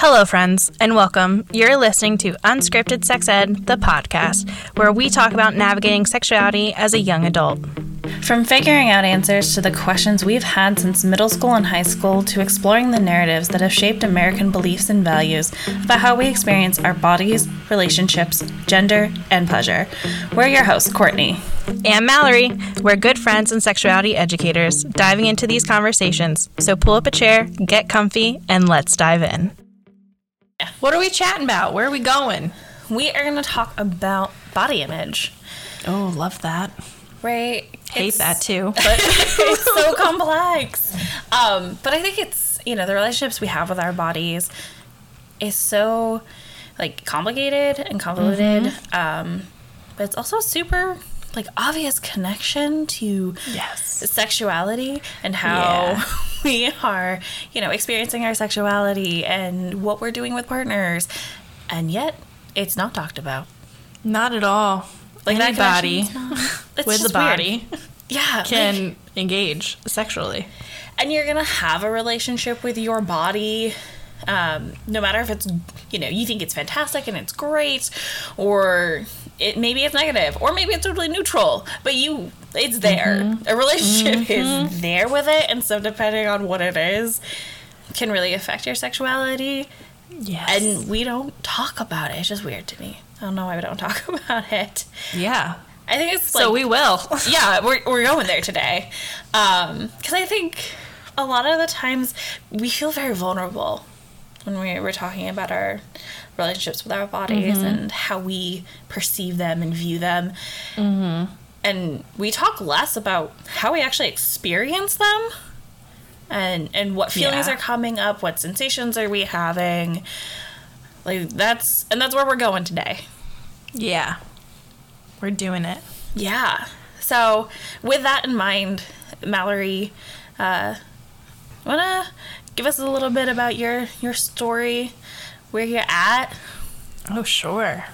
Hello, friends, and welcome. You're listening to Unscripted Sex Ed, the podcast, where we talk about navigating sexuality as a young adult. From figuring out answers to the questions we've had since middle school and high school to exploring the narratives that have shaped American beliefs and values about how we experience our bodies, relationships, gender, and pleasure. We're your hosts, Courtney. And Mallory. We're good friends and sexuality educators diving into these conversations. So pull up a chair, get comfy, and let's dive in. What are we chatting about? Where are we going? We are going to talk about body image. Oh, love that. Right? Hate It's- that too. but it's so complex. Um, but I think it's you know the relationships we have with our bodies is so like complicated and convoluted. Um, but it's also super like obvious connection to Yes. sexuality and how Yeah. we are you know experiencing our sexuality and what we're doing with partners, and yet it's not talked about. Not at all. Like that Anybody connection's not- with the just weird. body Yeah, like- can engage sexually. and you're gonna have a relationship with your body um, no matter if it's you know you think it's fantastic and it's great or it maybe it's negative or maybe it's totally neutral but you it's there mm-hmm. a relationship mm-hmm. is there with it and so depending on what it is can really affect your sexuality Yes. and we don't talk about it it's just weird to me i don't know why we don't talk about it yeah. i think it's so we will. yeah, we're, we're going there today. Um, because I think a lot of the times we feel very vulnerable when we, we're talking about our relationships with our bodies and how we perceive them and view them. And we talk less about how we actually experience them and, and what feelings Yeah. are coming up, what sensations are we having. Like that's and that's where we're going today. yeah. We're doing it. Yeah. So, with that in mind, Mallory, uh, wanna give us a little bit about your your story, where you're at? Oh, sure.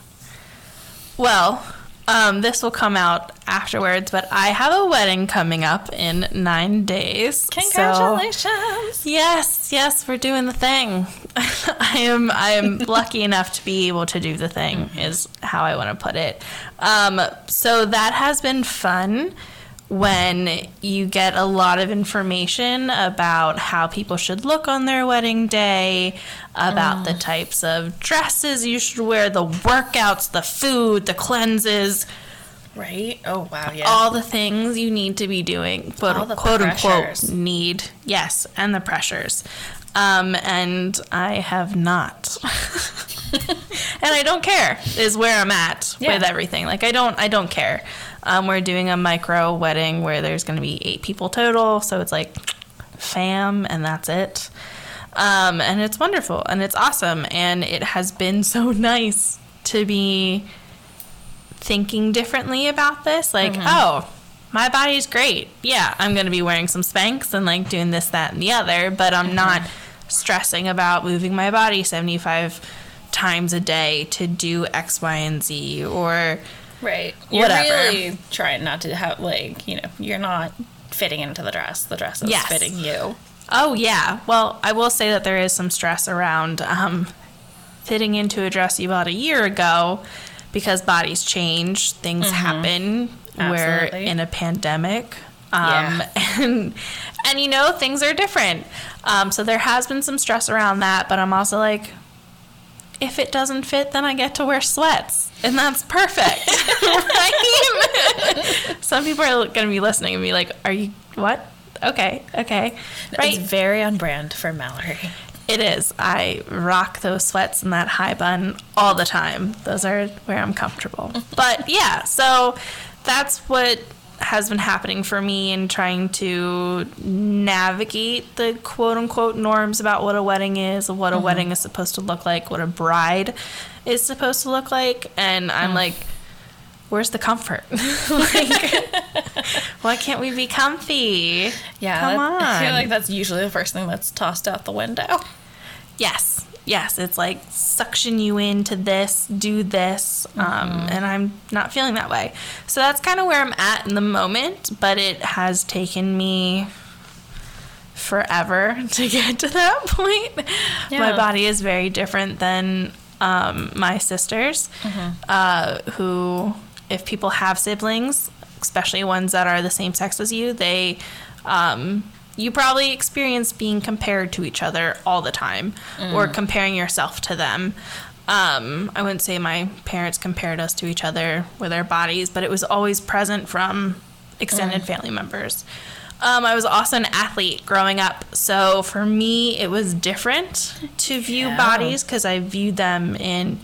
Well, um, this will come out afterwards, but I have a wedding coming up in nine days. so- Congratulations! yes, yes, we're doing the thing. I am I am lucky enough to be able to do the thing is how I want to put it. Um, so that has been fun when you get a lot of information about how people should look on their wedding day, about the types of dresses you should wear, the workouts, the food, the cleanses, Right? Oh wow, yeah. all the things you need to be doing, quote, quote unquote, need. Yes, and the pressures. Um, and I have not. and I don't care is where I'm at Yeah. with everything. Like I don't I don't care. Um, we're doing a micro wedding where there's going to be eight people total, so it's like fam, and that's it. Um, and it's wonderful and it's awesome, and it has been so nice to be thinking differently about this. Like, oh, my body's great. Yeah, I'm going to be wearing some Spanx and like doing this, that, and the other, but I'm not stressing about moving my body 75 times a day to do X, Y, and Z or right. You're whatever. really trying not to have like you know you're not fitting into the dress. The dress is Yes. fitting you. Oh yeah. Well, I will say that there is some stress around um, fitting into a dress you bought a year ago because bodies change, things happen. We're Mm-hmm. In a pandemic. Um, Yeah. and and you know things are different. Um, so there has been some stress around that, but I'm also like, if it doesn't fit, then I get to wear sweats, and that's perfect, right? some people are going to be listening and be like, "Are you what?" Okay, okay, right. It's very on brand for Mallory. It is. I rock those sweats and that high bun all the time. Those are where I'm comfortable. but yeah, so that's what has been happening for me in trying to navigate the quote unquote norms about what a wedding is, what a mm-hmm. wedding is supposed to look like, what a bride is supposed to look like. And I'm mm. like, where's the comfort? like, why can't we be comfy? Yeah, Come that- I feel like that's usually the first thing that's tossed out the window. Yes, yes. It's like suction you into this, do this, um, and I'm not feeling that way. So that's kind of where I'm at in the moment. But it has taken me forever to get to that point. Yeah. My body is very different than um, my sisters, uh, who, if people have siblings, especially ones that are the same sex as you, they, um, you probably experience being compared to each other all the time or comparing yourself to them. Um, I wouldn't say my parents compared us to each other with our bodies, but it was always present from extended family members. Um, I was also an athlete growing up, so for me, it was different to view Yeah. bodies because I viewed them in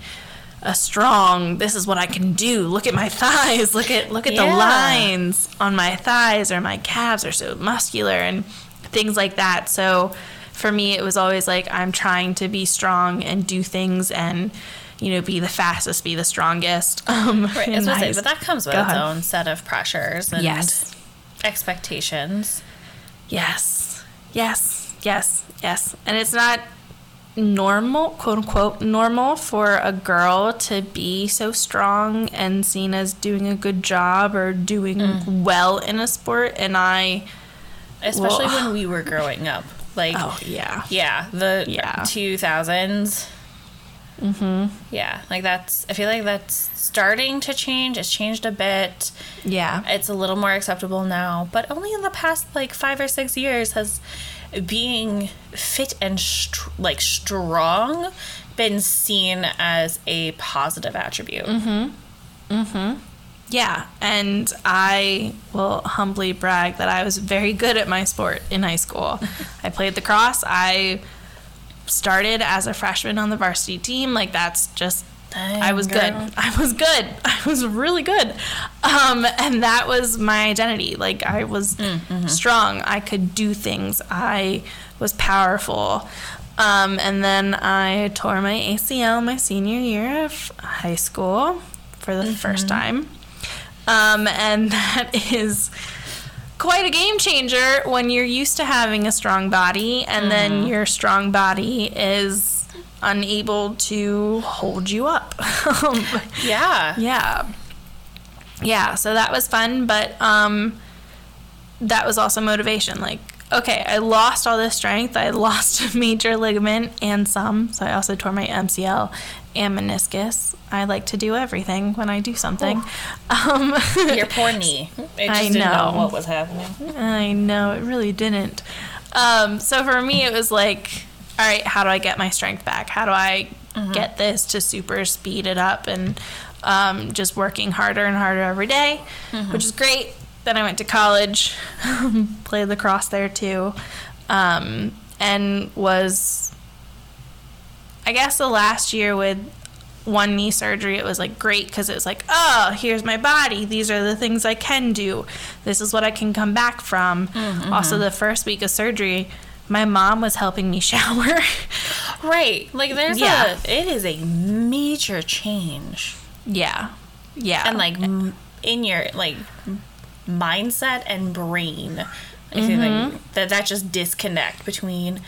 a strong. This is what I can do. Look at my thighs. Look at look at the lines on my thighs or my calves are so muscular and things like that. So for me, it was always like I'm trying to be strong and do things and you know be the fastest, be the strongest. Um, Right, I in was gonna say, but that comes with its ahead. own set of pressures and Yes. expectations. Yes. Yes. Yes. Yes. And it's not normal, quote unquote, normal for a girl to be so strong and seen as doing a good job or doing Mm. well in a sport. And I, Especially Well- when we were growing up. Like oh, yeah. yeah, the Yeah. two thousands. Mm-hmm. Yeah, like that's. I feel like that's starting to change. It's changed a bit. Yeah. It's a little more acceptable now, but only in the past like five or six years has being fit and str- like strong been seen as a positive attribute. Mm-hmm. Mm-hmm. Yeah, and I will humbly brag that I was very good at my sport in high school. I played lacrosse. I started as a freshman on the varsity team. Like that's just I was Dang, good. I was good. I was really good. Um, and that was my identity. Like I was strong. I could do things. I was powerful. Um, and then I tore my ACL my senior year of high school for the first time. Um, and that is quite a game changer when you're used to having a strong body and then your strong body is unable to hold you up. Yeah. yeah. Yeah, so that was fun, but um that was also motivation. Like, okay, I lost all this strength. I lost a major ligament and some. So I also tore my MCL and meniscus. I like to do everything when I do something. Um, Your poor knee. It just I didn't know know. what was happening. I know it really didn't. Um, so for me, it was like, all right, how do I get my strength back? How do I get this to super speed it up? And um, just working harder and harder every day, which is great. Then I went to college, played lacrosse there too, um, and was, I guess, the last year with one knee surgery, it was like great because it was like, oh, here's my body. These are the things I can do. This is what I can come back from. Also, the first week of surgery, my mom was helping me shower. Right. Like there's Yeah. a it is a major change. yeah. Yeah. And like in your like mindset and brain. I feel like that that just disconnect between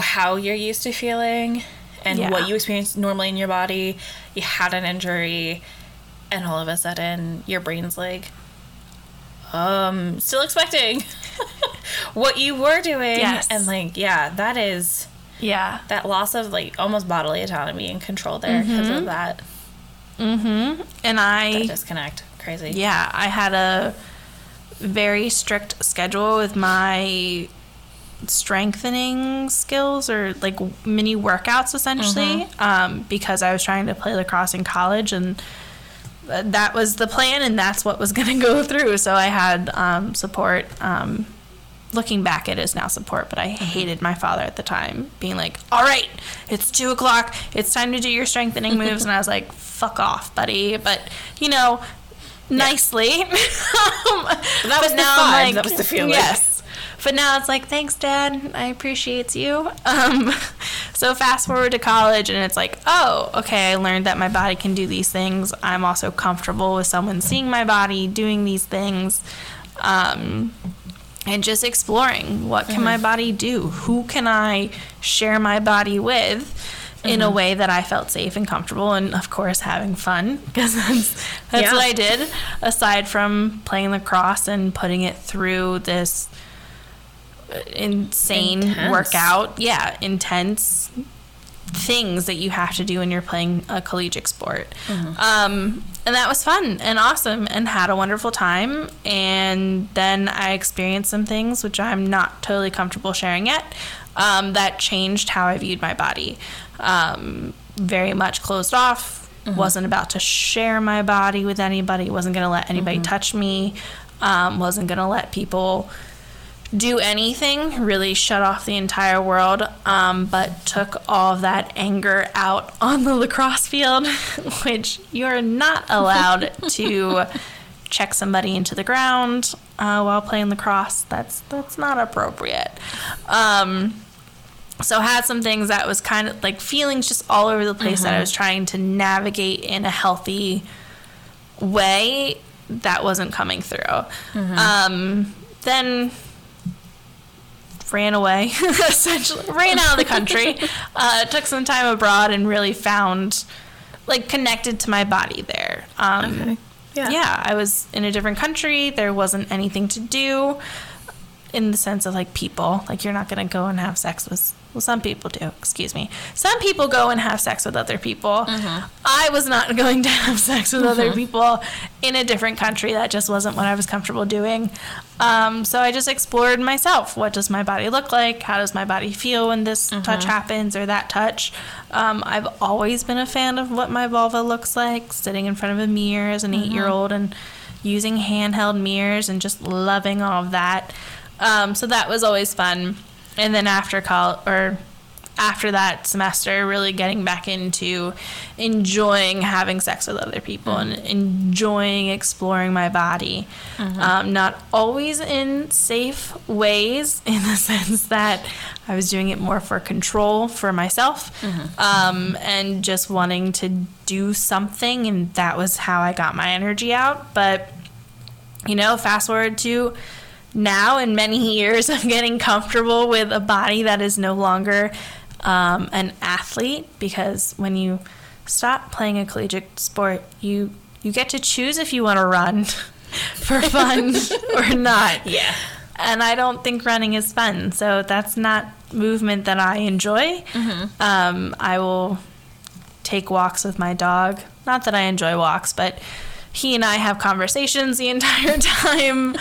how you're used to feeling and Yeah. what you experience normally in your body. You had an injury and all of a sudden your brain's like um still expecting what you were doing Yes. and like yeah that is yeah. that loss of like almost bodily autonomy and control there because of that, Mm hmm. And that I, disconnect. Crazy. yeah, I had a very strict schedule with my strengthening skills or like mini workouts essentially um, because I was trying to play lacrosse in college and that was the plan and that's what was going to go through. So I had um, support. Um, looking back, it is now support, but I hated my father at the time being like, all right, it's two o'clock. It's time to do your strengthening moves. and I was like, fuck off, buddy. But, you know, nicely. that was the vibe, that was the feeling. Yes. But now it's like, thanks, Dad. I appreciate you. Um, so fast forward to college, and it's like, oh, okay, I learned that my body can do these things. I'm also comfortable with someone seeing my body doing these things. Um, and just exploring what can my body do? Who can I share my body with? In a mm-hmm. way that I felt safe and comfortable, and of course having fun because that's that's Yeah. what I did. Aside from playing lacrosse and putting it through this uh, insane Intense. workout. Yeah, intense things that you have to do when you're playing a collegiate sport. Mm-hmm. Um, and that was fun and awesome and had a wonderful time. And then I experienced some things which I'm not totally comfortable sharing yet um, that changed how I viewed my body. Um, very much closed off. Wasn't about to share my body with anybody. Wasn't going to let anybody touch me. Um, wasn't going to let people do anything, really shut off the entire world, um, but took all of that anger out on the lacrosse field, which you're not allowed to check somebody into the ground uh, while playing lacrosse. That's that's not appropriate. Um, so had some things that was kind of like feelings just all over the place that I was trying to navigate in a healthy way that wasn't coming through. Um, then ran away, essentially ran out of the country. uh, took some time abroad and really found like connected to my body there. Um, Okay. Yeah. yeah, I was in a different country. There wasn't anything to do in the sense of like people. Like you're not going to go and have sex with well some people do, excuse me. Some people go and have sex with other people. I was not going to have sex with other people in a different country. That just wasn't what I was comfortable doing. Um, so I just explored myself. What does my body look like? How does my body feel when this touch happens or that touch? Um, I've always been a fan of what my vulva looks like, sitting in front of a mirror as an eight year old and using handheld mirrors and just loving all of that. Um, so that was always fun. And then after college, or after that semester, really getting back into enjoying having sex with other people and enjoying exploring my body. Um, not always in safe ways, in the sense that I was doing it more for control for myself um, and just wanting to do something. And that was how I got my energy out. But you know, fast forward to now in many years of getting comfortable with a body that is no longer um, an athlete because when you stop playing a collegiate sport, you you get to choose if you want to run for fun or not. Yeah. And I don't think running is fun, so that's not movement that I enjoy. Um, I will take walks with my dog. Not that I enjoy walks, but he and I have conversations the entire time.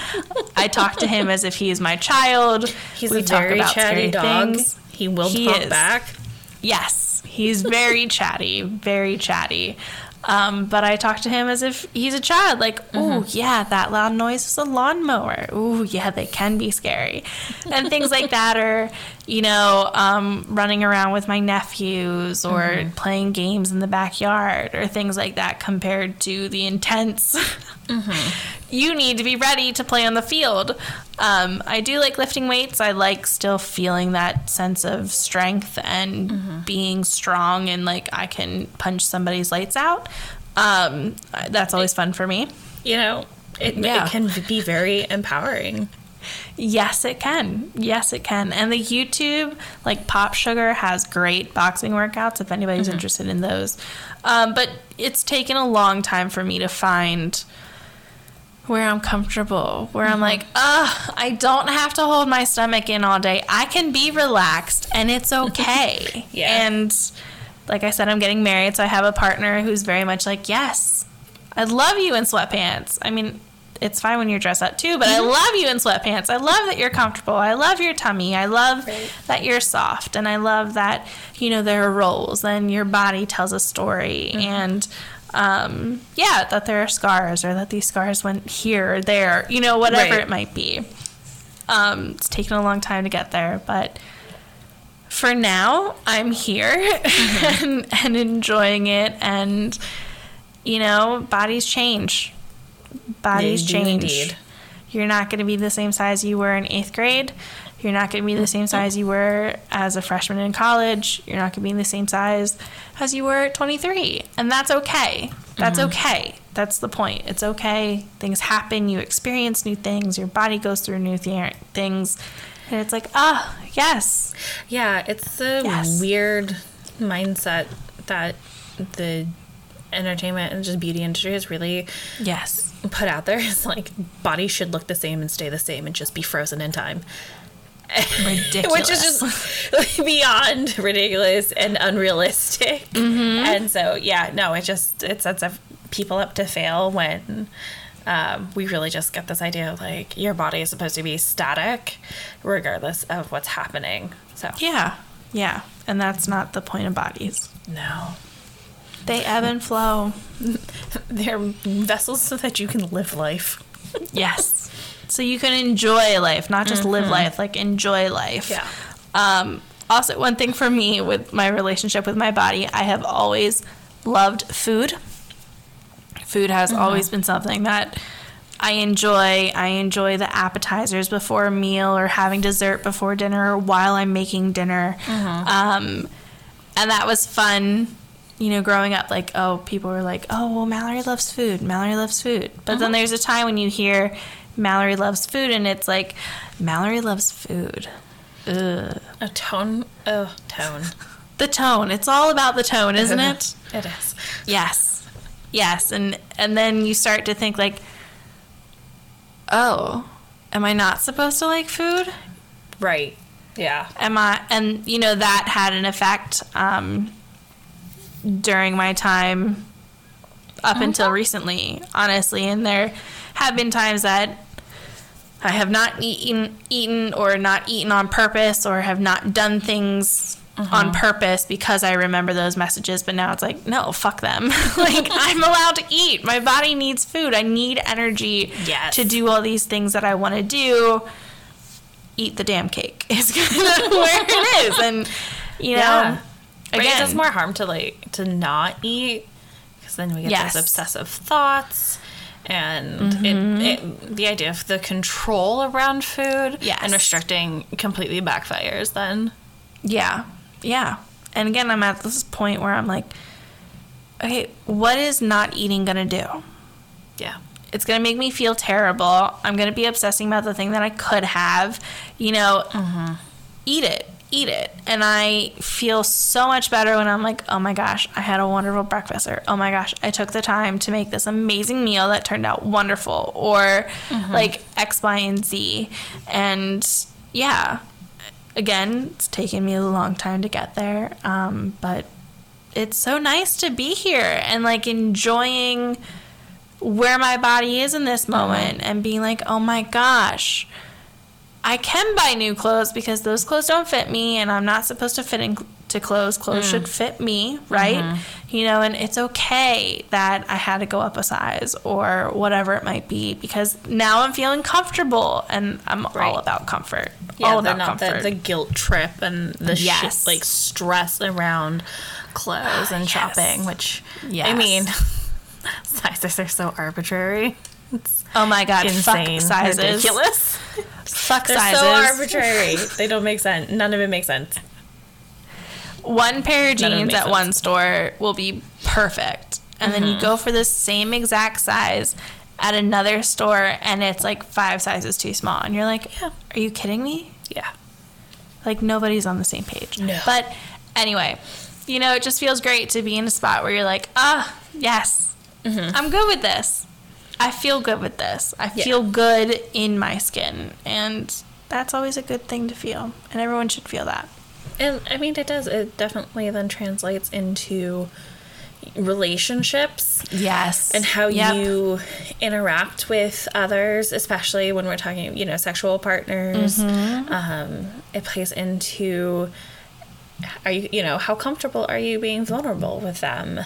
I talk to him as if he is my child. He's we a talk very about chatty dog. things. He will He talk is. back. Yes, he's very chatty, very chatty. Um, but I talk to him as if he's a child. Like, oh yeah, that loud noise was a lawnmower. Oh yeah, they can be scary, and things like that. Or you know, um, running around with my nephews, or playing games in the backyard, or things like that. Compared to the intense, you need to be ready to play on the field. Um, I do like lifting weights. I like still feeling that sense of strength and being strong and like I can punch somebody's lights out. Um, that's always fun for me. You know, it, Yeah. it can be very empowering. Yes, it can. Yes, it can. And the YouTube, like Pop Sugar, has great boxing workouts if anybody's interested in those. Um, but it's taken a long time for me to find where I'm comfortable, where I'm like, ah, I don't have to hold my stomach in all day. I can be relaxed and it's okay. Yeah. And like I said, I'm getting married, so I have a partner who's very much like, yes, I love you in sweatpants. I mean, it's fine when you're dressed up too, but I love you in sweatpants. I love that you're comfortable. I love your tummy. I love Right. that you're soft. And I love that, you know, there are rolls and your body tells a story. And, um, yeah, that there are scars or that these scars went here or there, you know, whatever Right. it might be. Um, it's taken a long time to get there, but for now, I'm here and, and enjoying it. And, you know, bodies change. Bodies do change. indeed. You're not going to be the same size you were in eighth grade. You're not going to be the same size you were as a freshman in college. You're not going to be the same size as you were at 23. And that's okay. That's okay. That's the point. It's okay. Things happen. You experience new things. Your body goes through new thi- things. And it's like, ah, yes. Yeah, it's a Yes. weird mindset that the entertainment and just beauty industry has really Yes. put out there. Is like bodies should look the same and stay the same and just be frozen in time. Ridiculous. which is just like, beyond ridiculous and unrealistic. Mm-hmm. And so, yeah, no, it just it sets up people up to fail when um, we really just get this idea of like your body is supposed to be static, regardless of what's happening. So, yeah, yeah, and that's not the point of bodies. no, They ebb and flow. they're vessels so that you can live life. Yes. So you can enjoy life, not just live life, like enjoy life. Yeah. Um, also, one thing for me with my relationship with my body, I have always loved food. Food has always been something that I enjoy. I enjoy the appetizers before a meal or having dessert before dinner or while I'm making dinner. Um, and that was fun, you know, growing up. Like, oh, people were like, oh, well, Mallory loves food. Mallory loves food. But then there's a time when you hear Mallory loves food and it's like, Mallory loves food. Ugh. A tone, oh, tone. The tone. It's all about the tone, isn't it? It is. Yes. Yes. And and then you start to think like, oh, am I not supposed to like food? Right. Yeah. Am I and you know that had an effect um during my time up until recently, honestly, and there have been times that I have not eaten eaten or not eaten on purpose or have not done things on uh-huh. purpose because I remember those messages, but now it's like, no, fuck them. like I'm allowed to eat. My body needs food. I need energy Yes. to do all these things that I want to do. Eat the damn cake is kind of where it is. And you know, Yeah. Right, again, it does more harm to like to not eat because then we get Yes. those obsessive thoughts and it, mm-hmm. it, the idea of the control around food Yes. and restricting completely backfires then Yeah. Yeah. And again, I'm at this point where I'm like, okay, what is not eating going to do? yeah It's going to make me feel terrible. I'm going to be obsessing about the thing that I could have. You know, mm-hmm. eat it. Eat it. And I feel so much better when I'm like, oh my gosh, I had a wonderful breakfast. Or, oh my gosh, I took the time to make this amazing meal that turned out wonderful. Or like X, Y, and Z. And yeah, again, it's taken me a long time to get there. Um, but it's so nice to be here and like enjoying where my body is in this moment and being like, oh my gosh, I can buy new clothes because those clothes don't fit me and I'm not supposed to fit into clothes. Clothes mm. should fit me, right? Mm-hmm. You know, and it's okay that I had to go up a size or whatever it might be because now I'm feeling comfortable and I'm Right. all about comfort. yeah all about not the, comfort. the guilt trip and the Yes. shit, like stress around clothes ah, and Yes. shopping which i mean sizes are so arbitrary it's oh my god, insane fuck sizes. ridiculous Fuck they're sizes. so arbitrary they don't make sense none of it makes sense one pair of jeans at sense. one store will be perfect. And then Mm-hmm. you go for the same exact size at another store and it's like five sizes too small. And you're like, Yeah. are you kidding me? yeah Like nobody's on the same page. No. But anyway, you know, it just feels great to be in a spot where you're like, ah, yes, Mm-hmm. I'm good with this. I feel good with this. I Yeah. feel good in my skin. And that's always a good thing to feel. And everyone should feel that. And I mean, it does. It definitely then translates into relationships Yes. and how Yep. you interact with others, especially when we're talking, you know, sexual partners. Mm-hmm. Um, it plays into. Are you, you know, how comfortable are you being vulnerable with them?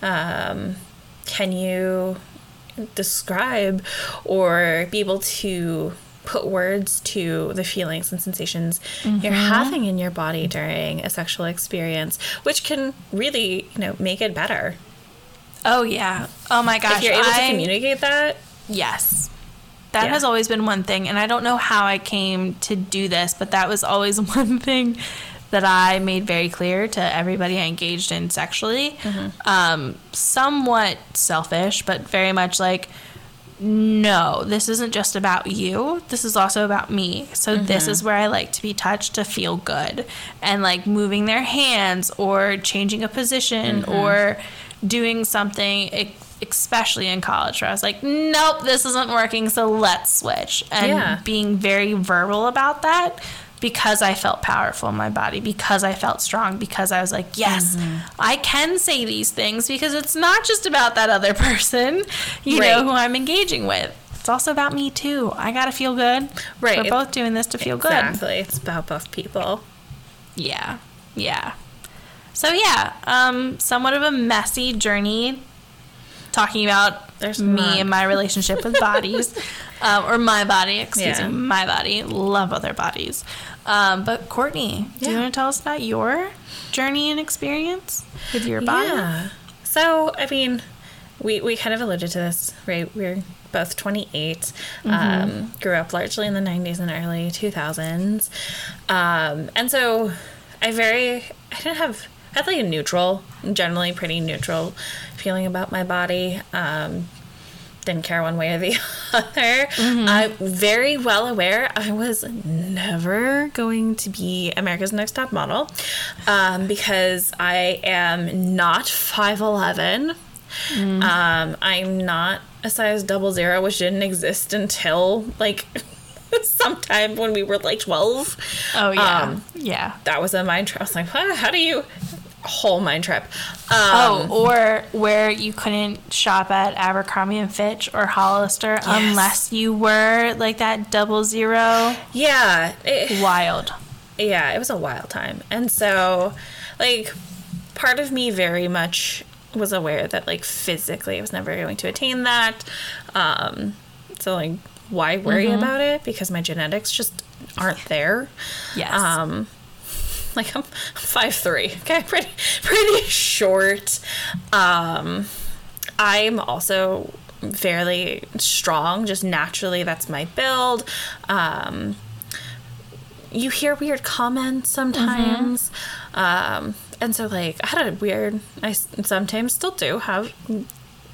Um, can you describe or be able to put words to the feelings and sensations you're mm-hmm. having in your body during a sexual experience, which can really, you know, make it better. Oh yeah. Oh my gosh. if you're able I- to communicate that, Yes. That Yeah. has always been one thing, and I don't know how I came to do this, but that was always one thing that I made very clear to everybody I engaged in sexually. Mm-hmm. Um, somewhat selfish, but very much like, no, this isn't just about you. This is also about me. So this mm-hmm. is where I like to be touched to feel good. And like moving their hands or changing a position mm-hmm. or doing something especially in college where I was like, nope, this isn't working, so let's switch. And Yeah. being very verbal about that because I felt powerful in my body, because I felt strong, because I was like, yes, I can say these things because it's not just about that other person, you Right. know, who I'm engaging with. It's also about me too. I gotta feel good. Right. We're both doing this to feel good. Exactly. It's about both people. Yeah. Yeah. So yeah, um, somewhat of a messy journey talking about There's me not. and my relationship with bodies. um, or my body, excuse Yeah. me, my body. Love other bodies. Um, but Courtney, do you want to tell us about your journey and experience with your body? Yeah. So, I mean, we, we kind of alluded to this, right? We're both 28, Mm. um, grew up largely in the 90s and early 2000s. Um, and so I very, I didn't have, I had like a neutral, generally pretty neutral feeling about my body. Um, didn't care one way or the other. I'm very well aware I was never going to be America's Next Top Model um, because I am not 5'11. Um, I'm not a size double zero, which didn't exist until like sometime when we were like 12. Oh yeah. Um, yeah. That was a mind trip. I was like, "Huh, how do you? Whole mind trip. Um, Oh, or where you couldn't shop at Abercrombie and Fitch or Hollister unless you were like that double zero. yeah. It, Wild. yeah, it was a wild time. And so, like, part of me very much was aware that, like, physically I was never going to attain that. Um, so, like, why worry about it? Because my genetics just aren't there. Yes. Um, like I'm five three. Okay, pretty pretty short. Um, I'm also fairly strong. Just naturally, that's my build. Um, you hear weird comments sometimes, um, and so like I had a weird. I sometimes still do have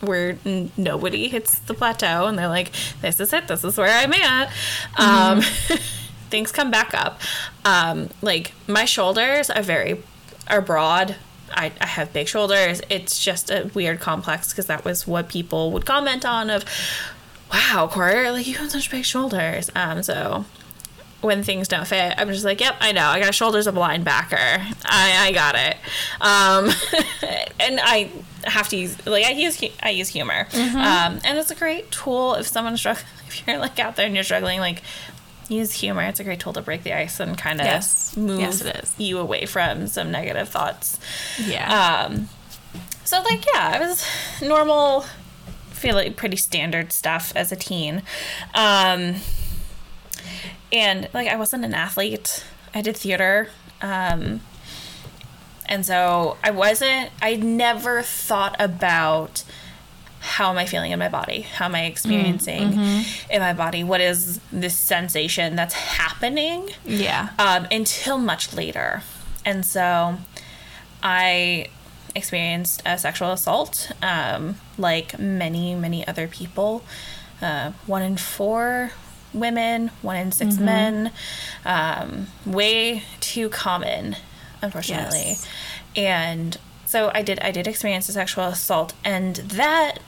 where n- nobody hits the plateau and they're like, "This is it. This is where I'm at." Um, things come back up. Um, like my shoulders are very are broad. I, I have big shoulders. It's just a weird complex because that was what people would comment on of, wow, Corey, like you have such big shoulders. Um, so when things don't fit, I'm just like, yep, I know. I got shoulders of a linebacker. I, I got it. Um, and I have to use like I use I use humor, um, and it's a great tool if someone's struggling. If you're like out there and you're struggling, like use humor. It's a great tool to break the ice and kind of Yes. move Yes, it is. you away from some negative thoughts. yeah. Um, so like yeah, it was normal, feel like pretty standard stuff as a teen. Um, and like I wasn't an athlete. I did theater. Um, and so I wasn't I never thought about how am I feeling in my body? How am I experiencing in my body? What is this sensation that's happening? yeah. um, until much later. And so I experienced a sexual assault, um, like many, many other people. Uh, one in four women, one in 6 men. Um, way too common, unfortunately. Yes. And so I did. I did experience a sexual assault, and that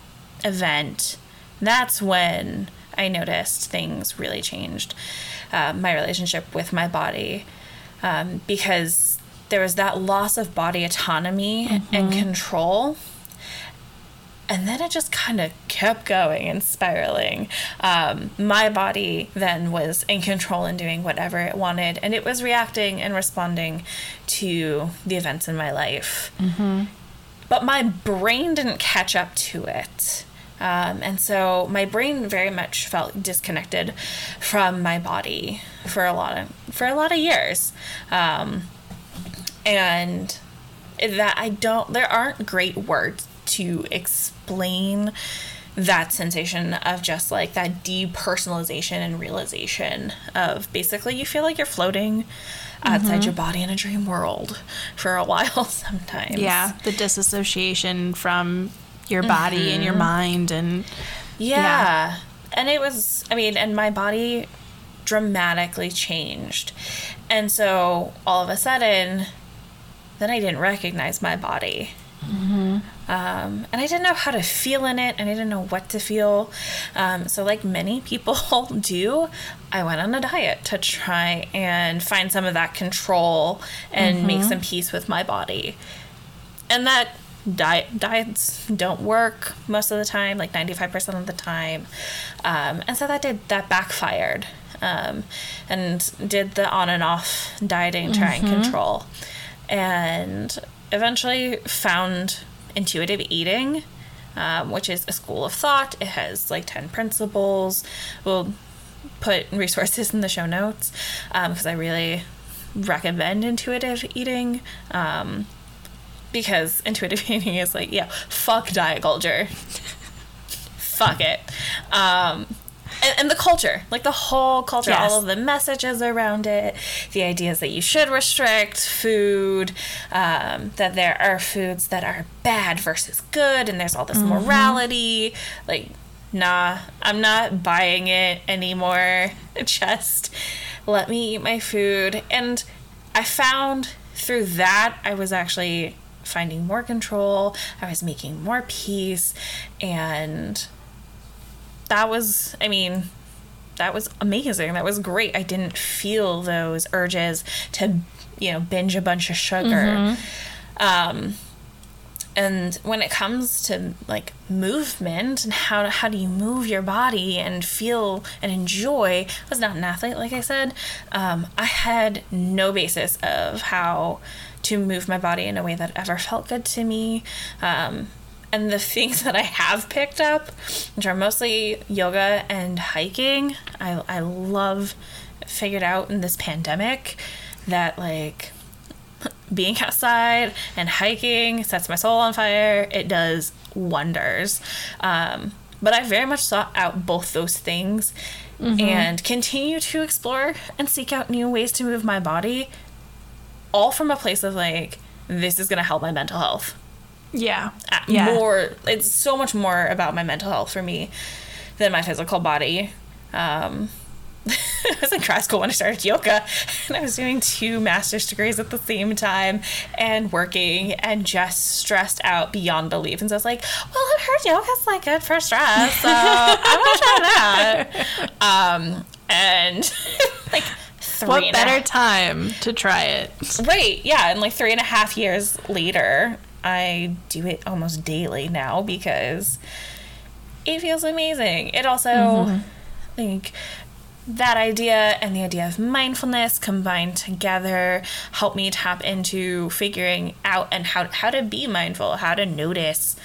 event, that's when I noticed things really changed. Uh, my relationship with my body, um, because there was that loss of body autonomy and control. And then it just kind of kept going and spiraling. Um, my body then was in control and doing whatever it wanted, and it was reacting and responding to the events in my life but my brain didn't catch up to it. Um, and so my brain very much felt disconnected from my body for a lot of for a lot of years, um, and that I don't. There aren't great words to explain that sensation of just like that depersonalization and derealization of basically you feel like you're floating outside your body in a dream world for a while sometimes. Yeah. The disassociation from your body and your mind and Yeah. Yeah. And it was, I mean, and my body dramatically changed. And so all of a sudden, then I didn't recognize my body. Um, and I didn't know how to feel in it, and I didn't know what to feel. Um, so, like many people do, I went on a diet to try and find some of that control and make some peace with my body. And that diet diets don't work most of the time, like ninety five percent of the time. Um, and so that did that backfired, um, and did the on and off dieting, try and control, and eventually found intuitive eating, um, which is a school of thought. It has like 10 principles. We'll put resources in the show notes because I really recommend intuitive eating. Um, because intuitive eating is like, yeah, fuck diet culture. fuck it. Um, and, and the culture, like the whole culture, Yes. all of the messages around it, the ideas that you should restrict food, um, that there are foods that are bad versus good, and there's all this morality. Like, nah, I'm not buying it anymore. Just let me eat my food. And I found through that, I was actually finding more control, I was making more peace, and that was, I mean, that was amazing. That was great. I didn't feel those urges to, you know, binge a bunch of sugar. Um, and when it comes to like movement and how how do you move your body and feel and enjoy, I was not an athlete, like I said. Um, I had no basis of how to move my body in a way that ever felt good to me. Um, and the things that I have picked up, which are mostly yoga and hiking, I, I love figured out in this pandemic that like being outside and hiking sets my soul on fire. It does wonders. Um, but I very much sought out both those things and continue to explore and seek out new ways to move my body, all from a place of like, this is going to help my mental health. Yeah. Uh, Yeah. More, it's so much more about my mental health for me than my physical body. Um, I was in grad school when I started yoga, and I was doing two master's degrees at the same time and working and just stressed out beyond belief. And so I was like, well, I've heard yoga's like good for stress, so I'm gonna try that. Um, and like, three What and a better time to try it? Right, yeah, and like three and a half years later, I do it almost daily now because it feels amazing. It also, like, that idea and the idea of mindfulness combined together help me tap into figuring out and how how to be mindful, how to notice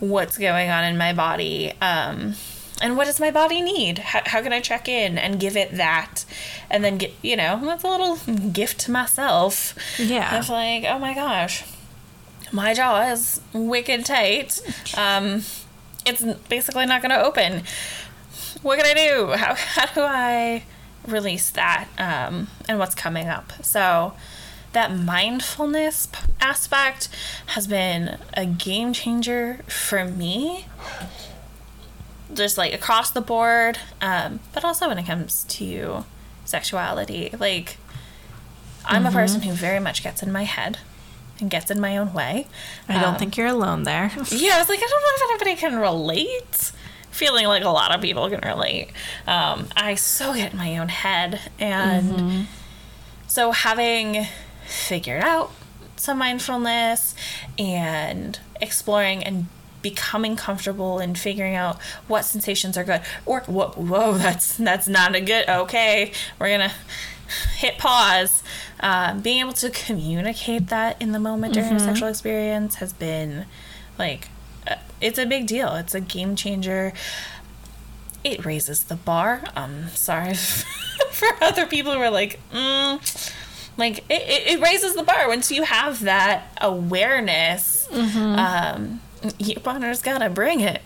what's going on in my body. Um, and what does my body need? How, how can I check in and give it that? And then get, you know, that's a little gift to myself. Yeah. Of like, oh my gosh, my jaw is wicked tight. Um, it's basically not going to open. What can I do? How, how do I release that? Um, and what's coming up? So, that mindfulness aspect has been a game changer for me just like across the board um, but also when it comes to sexuality like i'm a person who very much gets in my head and gets in my own way I don't Um, think you're alone there. yeah, I was like, I don't know if anybody can relate. Feeling like a lot of people can relate. Um, I so get in my own head. And so having figured out some mindfulness and exploring and becoming comfortable and figuring out what sensations are good. Or whoa, whoa that's that's not a good okay we're gonna hit pause. Uh, being able to communicate that in the moment during a sexual experience has been like uh, it's a big deal. It's a game changer. It raises the bar. I'm sorry for other people who are like mm, like it, it, it raises the bar once you have that awareness. Um your partner's gotta bring it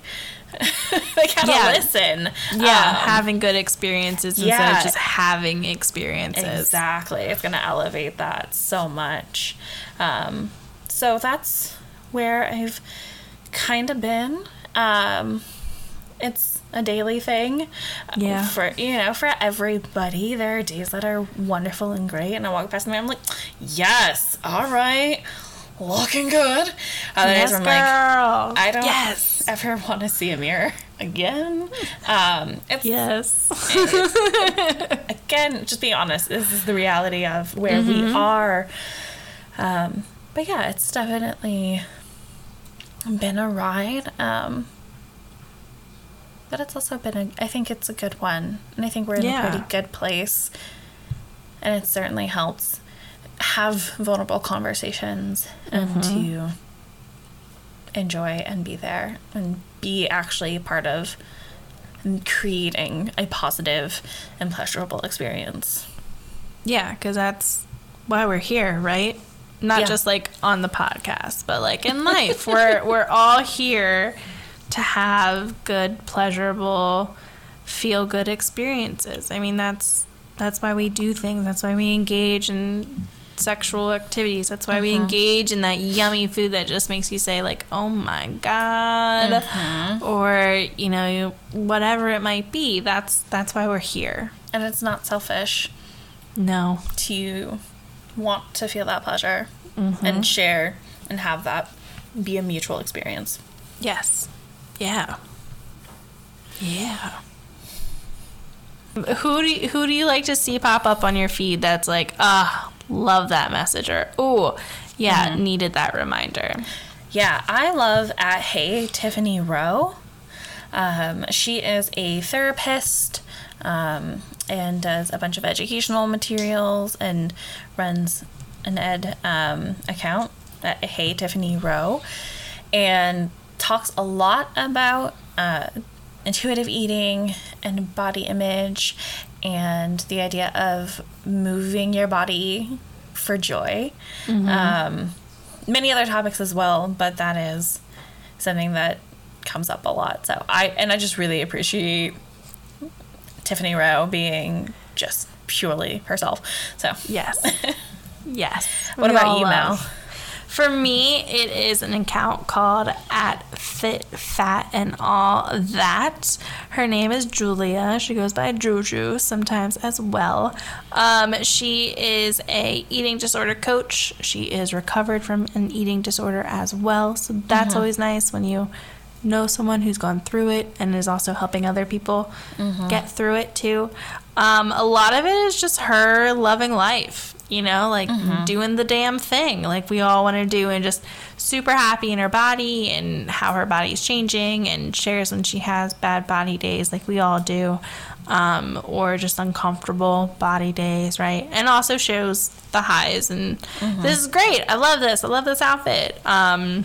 they gotta Yeah. listen Yeah, Um, having good experiences instead of just having experiences. Exactly. It's to elevate that so much. Um, so that's where I've kind of been. Um, it's a daily thing. Yeah. For, you know, for everybody, there are days that are wonderful and great. And I walk past them and I'm like, yes, all right. Looking good. Other yes, days I'm girl. like, I don't Yes. ever want to see a mirror again. Um, Yes. again, just being honest, this is the reality of where we Mm-hmm. are. Um, but yeah, it's definitely been a ride. Um, but it's also been a, I think it's a good one. And I think we're in Yeah. a pretty good place. And it certainly helps have vulnerable conversations and Mm-hmm. to enjoy and be there and be actually part of creating a positive and pleasurable experience. Yeah, because that's why we're here, right? Not Yeah. just like on the podcast, but like in life. we're we're all here to have good, pleasurable, feel good experiences. I mean, that's that's why we do things. That's why we engage in sexual activities. That's why we engage in that yummy food that just makes you say like, "Oh my god," or you know, whatever it might be. That's that's why we're here. And it's not selfish No. to want to feel that pleasure Mm-hmm. and share and have that be a mutual experience. Yes. Yeah. Yeah. Who do you, who do you like to see pop up on your feed that's like, ah, love that message or oh, yeah, needed that reminder. Yeah, I love at Hey Tiffany Roe. Um, she is a therapist um, and does a bunch of educational materials and runs an ed um, account at Hey Tiffany Roe and talks a lot about uh, intuitive eating and body image and the idea of moving your body for joy. Um, many other topics as well, but that is something that comes up a lot. So I and I just really appreciate Tiffany Roe being just purely herself. So Yes. yes. What We about you, Mel? For me, it is an account called at Fit Fat and All That. Her name is Julia. She goes by Juju sometimes as well. Um, she is a eating disorder coach. She is recovered from an eating disorder as well. So that's always nice when you know someone who's gone through it and is also helping other people get through it too. Um, a lot of it is just her loving life, you know, like doing the damn thing, like we all want to do, and just super happy in her body and how her body's changing, and shares when she has bad body days, like we all do, um, or just uncomfortable body days, right? And also shows the highs, and this is great. I love this. I love this outfit. Um,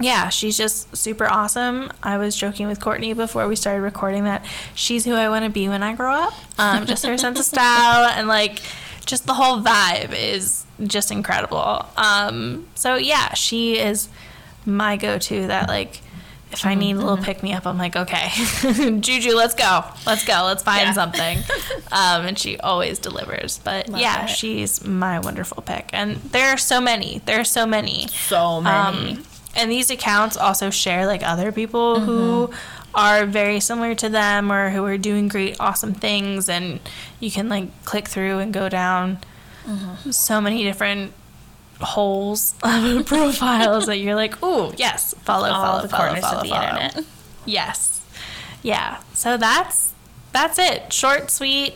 yeah, she's just super awesome. I was joking with Courtney before we started recording that she's who I want to be when I grow up. Um, just her sense of style and like just the whole vibe is just incredible. Um, so yeah, she is my go-to. That like if I need a little pick me up, I'm like, okay, Juju, let's go, let's go, let's find Yeah. something. Um, and she always delivers. But Love yeah, it. she's my wonderful pick. And there are so many. There are so many. So many. Um, and these accounts also share like other people who are very similar to them or who are doing great, awesome things. And you can like click through and go down mm-hmm. so many different holes of profiles that you're like, oh yes, follow, All follow, the follow, corners follow, of the follow. internet. Yes. Yeah. So that's that's it. Short, sweet,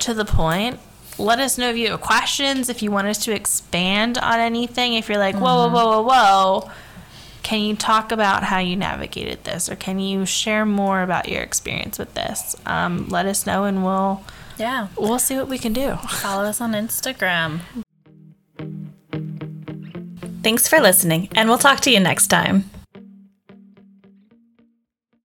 to the point. Let us know if you have questions, if you want us to expand on anything, if you're like, whoa, whoa, mm-hmm. whoa, whoa, whoa. Can you talk about how you navigated this, or can you share more about your experience with this? Um, let us know, and we'll Yeah. we'll see what we can do. Follow us on Instagram. Thanks for listening, and we'll talk to you next time.